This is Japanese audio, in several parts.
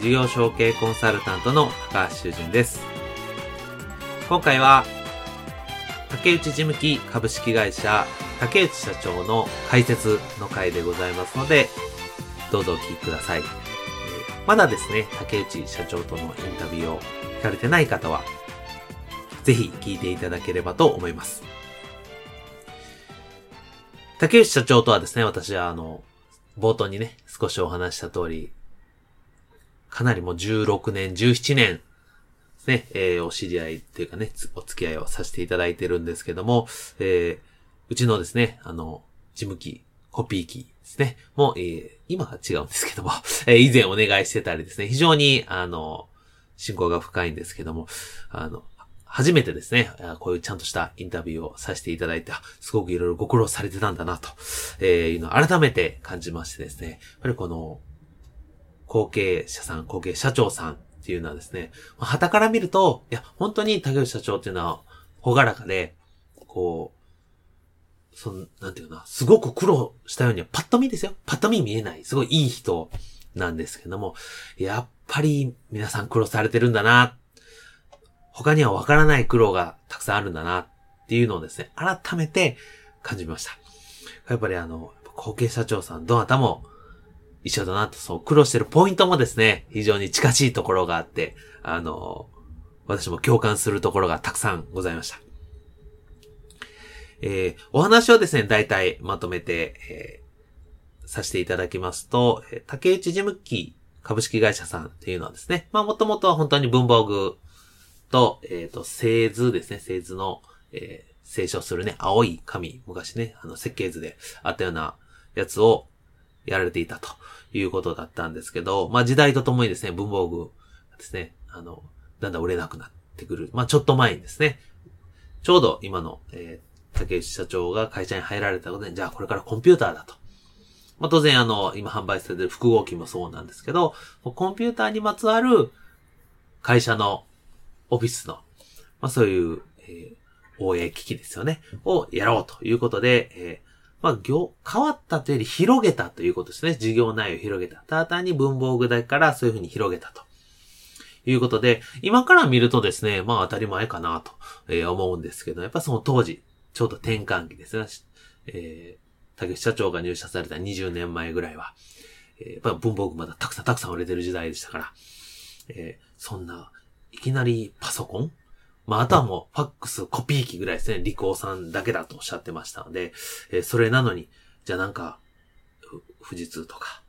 事業承継コンサルタントの高橋修人です。今回は、竹内事務機株式会社竹内社長の解説の回でございますので、どうぞお聞きください。まだですね、竹内社長とのインタビューを聞かれてない方は、ぜひ聞いていただければと思います。竹内社長とはですね、私はあの、冒頭にね、少しお話した通り、かなりもう16年、17年ね、えー、お知り合いっていうかね、お付き合いをさせていただいてるんですけども、えー、うちのですね、あの、事務機、コピー機ですね、もう、えー、今は違うんですけども、え、以前お願いしてたりですね、非常に、あの、信仰が深いんですけども、あの、初めてですね、こういうちゃんとしたインタビューをさせていただいて、すごくいろいろご苦労されてたんだなと、いうのを改めて感じましてですね、やっぱりこの、後継者さん、後継社長さんっていうのはですね、旗から見ると、いや、本当に竹内社長っていうのは、ほがらかで、こう、その、なんていうかな、すごく苦労したようには、パッと見ですよ。パッと見見えない。すごいいい人なんですけども、やっぱり皆さん苦労されてるんだな。他にはわからない苦労がたくさんあるんだなっていうのをですね、改めて感じました。やっぱりあの、後継社長さん、どなたも一緒だなと、そう、苦労してるポイントもですね、非常に近しいところがあって、あの、私も共感するところがたくさんございました。えー、お話をですね、大体まとめて、えー、させていただきますと、竹内事務機株式会社さんっていうのはですね、まあもともとは本当に文房具と、えっ、ー、と、製図ですね、製図の、えー、清書するね、青い紙、昔ね、あの設計図であったようなやつをやられていたということだったんですけど、まあ時代とともにですね、文房具ですね、あの、だんだん売れなくなってくる。まあちょっと前にですね、ちょうど今の、えー、竹内社長が会社に入られたことで、じゃあこれからコンピューターだと。まあ当然あの、今販売されてる複合機もそうなんですけど、コンピューターにまつわる会社のオフィスの、まあそういう、えー、応援機器ですよね、をやろうということで、えーまあ、業、変わったというより広げたということですね。事業内容を広げた。ただ単に文房具だからそういうふうに広げたと。いうことで、今から見るとですね、まあ当たり前かなと、え思うんですけど、やっぱその当時、ちょうど転換期ですね。えー、竹内社長が入社された20年前ぐらいは、えー、やっぱ文房具まだたくさんたくさん売れてる時代でしたから、えー、そんな、いきなりパソコンまあ、あとはもう、ファックス、コピー機ぐらいですね。リコーさんだけだとおっしゃってましたので、えー、それなのに、じゃあなんか、富士通とか、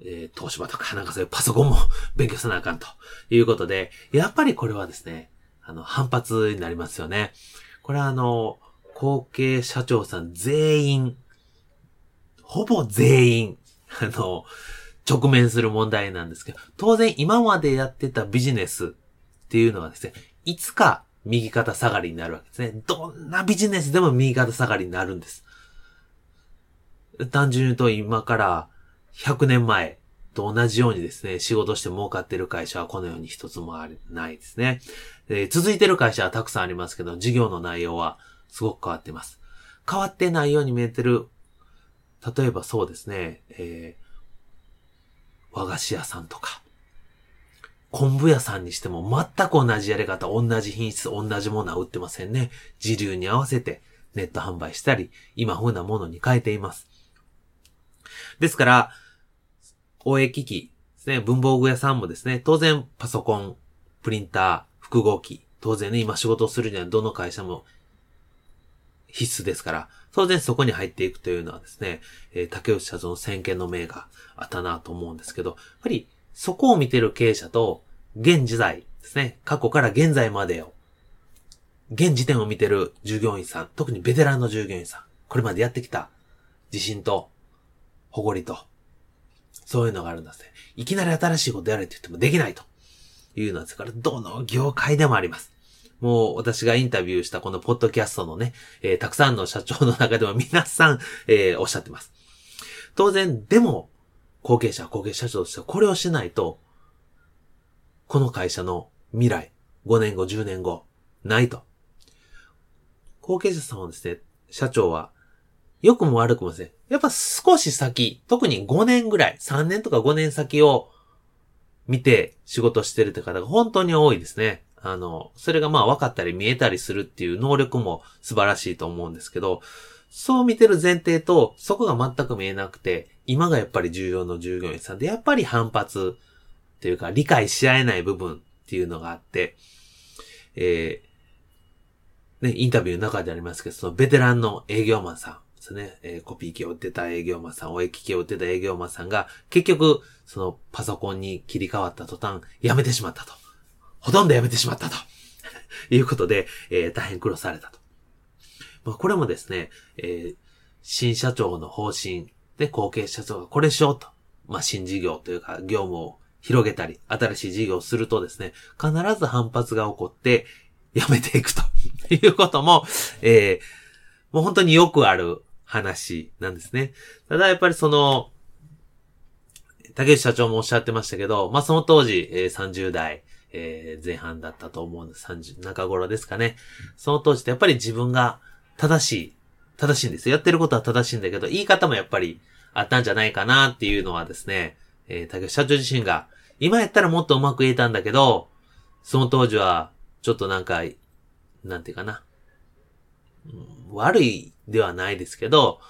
えー、東芝とか、なんかそういうパソコンも勉強せなあかんということで、やっぱりこれはですね、あの、反発になりますよね。これはあの、後継社長さん全員、ほぼ全員、あの、直面する問題なんですけど、当然今までやってたビジネスっていうのはですね、いつか右肩下がりになるわけですね。どんなビジネスでも右肩下がりになるんです。単純に言うと今から100年前と同じようにですね、仕事して儲かってる会社はこのように一つもないですね。続いてる会社はたくさんありますけど、事業の内容はすごく変わっています。変わってないように見えてる、例えばそうですね、えー、和菓子屋さんとか、昆布屋さんにしても全く同じやり方、同じ品質、同じものは売ってませんね。時流に合わせてネット販売したり、今風なものに変えています。ですから、応援機器ですね、文房具屋さんもですね、当然パソコン、プリンター、複合機、当然ね、今仕事をするにはどの会社も必須ですから、当然そこに入っていくというのはですね、えー、竹内社長の先見の明があったなと思うんですけど、やっぱりそこを見てる経営者と、現時代ですね、過去から現在までを、現時点を見てる従業員さん、特にベテランの従業員さん、これまでやってきた自信と、誇りと、そういうのがあるんですね。いきなり新しいことやれって言ってもできないというのですから、どの業界でもあります。もう私がインタビューしたこのポッドキャストのね、えー、たくさんの社長の中では皆さん、えー、おっしゃってます。当然、でも、後継者、後継社長としてはこれをしないと、この会社の未来、5年後、10年後、ないと。後継者さんはですね、社長は、良くも悪くもですね、やっぱ少し先、特に5年ぐらい、3年とか5年先を見て仕事してるって方が本当に多いですね。あの、それがまあ分かったり見えたりするっていう能力も素晴らしいと思うんですけど、そう見てる前提と、そこが全く見えなくて、今がやっぱり重要の従業員さんで、やっぱり反発っていうか理解し合えない部分っていうのがあって、えー、ね、インタビューの中でありますけど、そのベテランの営業マンさんですね、えー、コピー機を売ってた営業マンさん、お絵機器を売ってた営業マンさんが、結局、そのパソコンに切り替わった途端、辞めてしまったと。ほとんど辞めてしまったと。いうことで、えー、大変苦労されたと。まあ、これもですね、えー、新社長の方針で後継社長がこれしようと。まあ、新事業というか、業務を広げたり、新しい事業をするとですね、必ず反発が起こって、辞めていくと いうことも、えー、もう本当によくある話なんですね。ただやっぱりその、竹内社長もおっしゃってましたけど、まあその当時、えー、30代、えー、前半だったと思うんです。30、中頃ですかね。その当時ってやっぱり自分が正しい、正しいんですよやってることは正しいんだけど、言い方もやっぱりあったんじゃないかなっていうのはですね、えー、竹内社長自身が、今やったらもっとうまく言えたんだけど、その当時は、ちょっとなんか、なんていうかな。悪いではないですけど、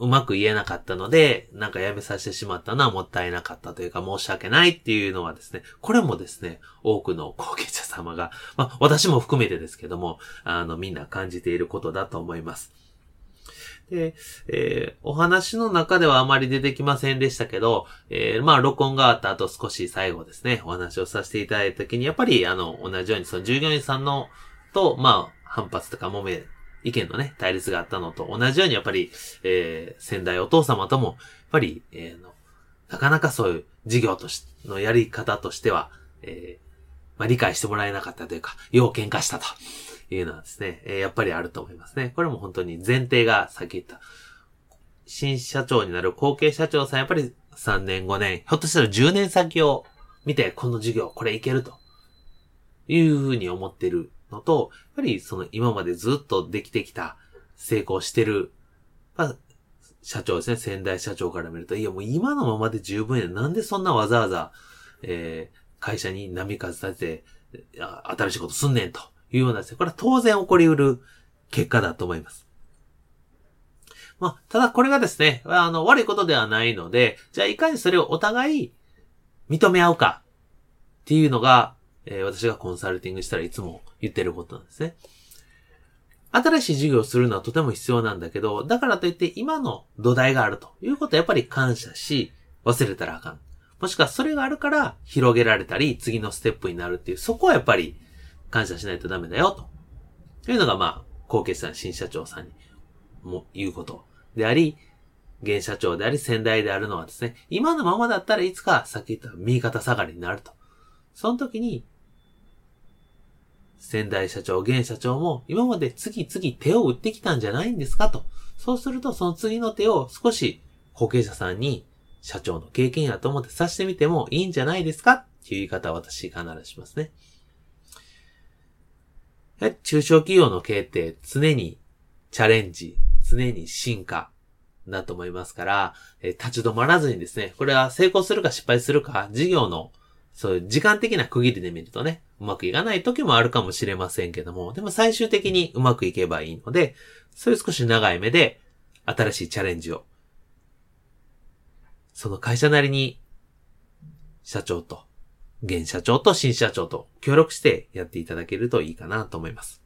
うまく言えなかったので、なんかやめさせてしまったのはもったいなかったというか申し訳ないっていうのはですね、これもですね、多くの後継者様が、まあ私も含めてですけども、あのみんな感じていることだと思います。で、えー、お話の中ではあまり出てきませんでしたけど、えー、まあ、録音があった後少し最後ですね、お話をさせていただいたときに、やっぱり、あの、同じようにその従業員さんの、と、まあ、反発とか揉め意見のね、対立があったのと同じようにやっぱり、えー、先代お父様とも、やっぱり、えー、なかなかそういう事業とし、のやり方としては、えー、まあ、理解してもらえなかったというか、よう喧嘩したというのはですね、えー、やっぱりあると思いますね。これも本当に前提がさっき言った、新社長になる後継社長さん、やっぱり3年5年、ひょっとしたら10年先を見て、この事業、これいけるというふうに思ってるのと、やっぱりその今までずっとできてきた、成功してる、まあ、社長ですね、先代社長から見ると、いやもう今のままで十分や。なんでそんなわざわざ、えー、会社に波風立てて、新しいことすんねんというようなですね、これは当然起こり得る結果だと思います。まあ、ただこれがですね、あの、悪いことではないので、じゃあいかにそれをお互い認め合うかっていうのが、えー、私がコンサルティングしたらいつも言ってることなんですね。新しい授業をするのはとても必要なんだけど、だからといって今の土台があるということはやっぱり感謝し、忘れたらあかん。もしくはそれがあるから広げられたり、次のステップになるっていう、そこはやっぱり感謝しないとダメだよ、と。というのがまあ、後継さん、新社長さんにも言うことであり、現社長であり、先代であるのはですね、今のままだったらいつかさっき言った右肩下がりになると。その時に先代社長、現社長も今まで次々手を打ってきたんじゃないんですかと。そうするとその次の手を少し後継者さんに社長の経験やと思ってさしてみてもいいんじゃないですか？っていう言い方は私必ずしますね。中小企業の経営って常にチャレンジ、常に進化だと思いますから、え立ち止まらずにですね、これは成功するか失敗するか、事業のそういう時間的な区切りで見るとね、うまくいかない時もあるかもしれませんけども、でも最終的にうまくいけばいいので、そういう少し長い目で新しいチャレンジを、その会社なりに社長と、現社長と新社長と協力してやっていただけるといいかなと思います。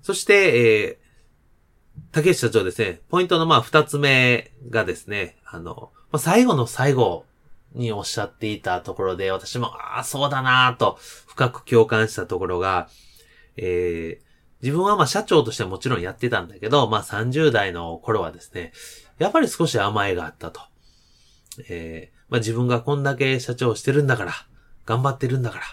そして、えー、竹内社長ですね、ポイントのまあ二つ目がですね、あの、最後の最後におっしゃっていたところで、私も、ああ、そうだなぁと深く共感したところが、えー、自分はまあ社長としてもちろんやってたんだけど、まあ30代の頃はですね、やっぱり少し甘えがあったと。えー、まあ自分がこんだけ社長してるんだから、頑張ってるんだから、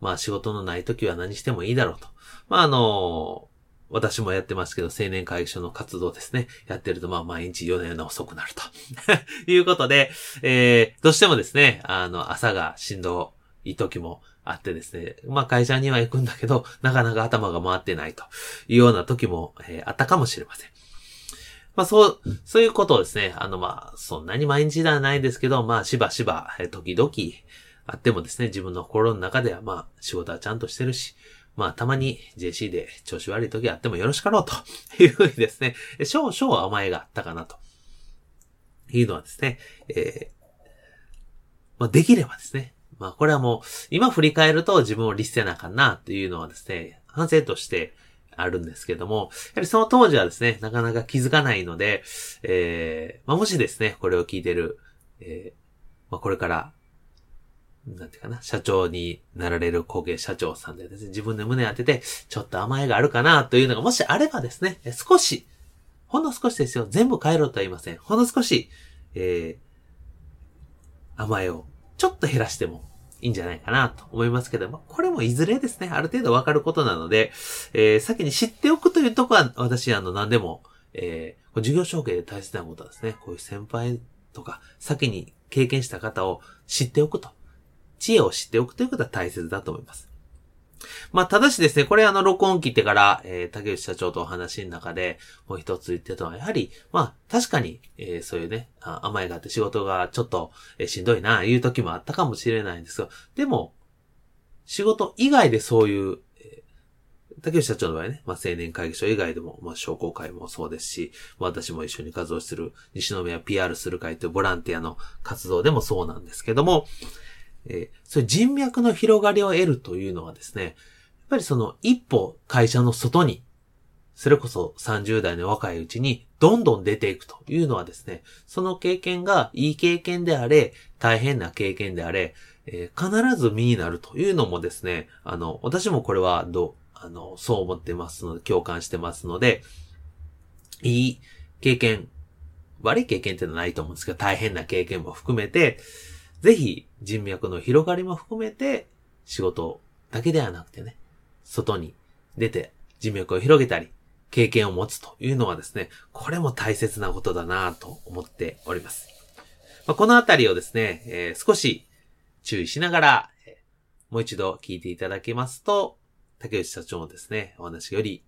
まあ仕事のない時は何してもいいだろうと。まああの私もやってますけど、青年会議所の活動ですね。やってると、まあ、毎日夜な夜な遅くなると。いうことで、えー、どうしてもですね、あの、朝がしんどい時もあってですね。まあ、会社には行くんだけど、なかなか頭が回ってないというような時も、えー、あったかもしれません。まあ、そう、そういうことをですね、あの、まあ、そんなに毎日ではないですけど、まあ、しばしば、え、時々、あってもですね、自分の心の中では、まあ、仕事はちゃんとしてるし、まあ、たまに JC で調子悪い時あってもよろしかろうと いうふうにですね、少々甘えがあったかなと。いうのはですね、えー、まあ、できればですね、まあ、これはもう、今振り返ると自分を律せなあかんなっていうのはですね、反省としてあるんですけども、やはりその当時はですね、なかなか気づかないので、えー、まあ、もしですね、これを聞いてる、えー、まあ、これからなんていうかな、社長になられる後継社長さんでですね、自分で胸当てて、ちょっと甘えがあるかなというのがもしあればですね、少し、ほんの少しですよ。全部変えろとは言いません。ほんの少し、えー、甘えをちょっと減らしてもいいんじゃないかなと思いますけども、これもいずれですね、ある程度わかることなので、えー、先に知っておくというとこは、私、あの、何でも、えー、授業承継で大切なことはですね、こういう先輩とか、先に経験した方を知っておくと。知恵を知っておくということは大切だと思います。まあ、ただしですね、これあの、録音切ってから、えー、竹内社長とお話の中で、もう一つ言ってたのは、やはり、まあ、確かに、えー、そういうね、甘えがあって仕事がちょっと、えー、しんどいな、いう時もあったかもしれないんですが、でも、仕事以外でそういう、えー、竹内社長の場合ね、まあ、青年会議所以外でも、まあ、商工会もそうですし、私も一緒に活動する、西宮 PR する会というボランティアの活動でもそうなんですけども、えー、そういう人脈の広がりを得るというのはですね、やっぱりその一歩会社の外に、それこそ30代の若いうちにどんどん出ていくというのはですね、その経験がいい経験であれ、大変な経験であれ、えー、必ず身になるというのもですね、あの、私もこれはどう、あの、そう思ってますので、共感してますので、いい経験、悪い経験ってのはないと思うんですけど、大変な経験も含めて、ぜひ人脈の広がりも含めて仕事だけではなくてね、外に出て人脈を広げたり、経験を持つというのはですね、これも大切なことだなと思っております。まあ、このあたりをですね、えー、少し注意しながら、えー、もう一度聞いていただけますと、竹内社長のですね、お話より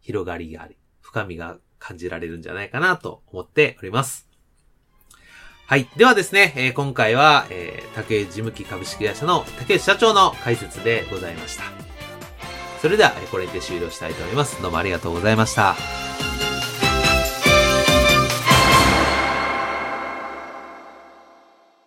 広がりがあり、深みが感じられるんじゃないかなと思っております。はい。ではですね、えー、今回は、えー、竹内事務機株式会社の竹内社長の解説でございました。それでは、これで終了したいと思います。どうもありがとうございました。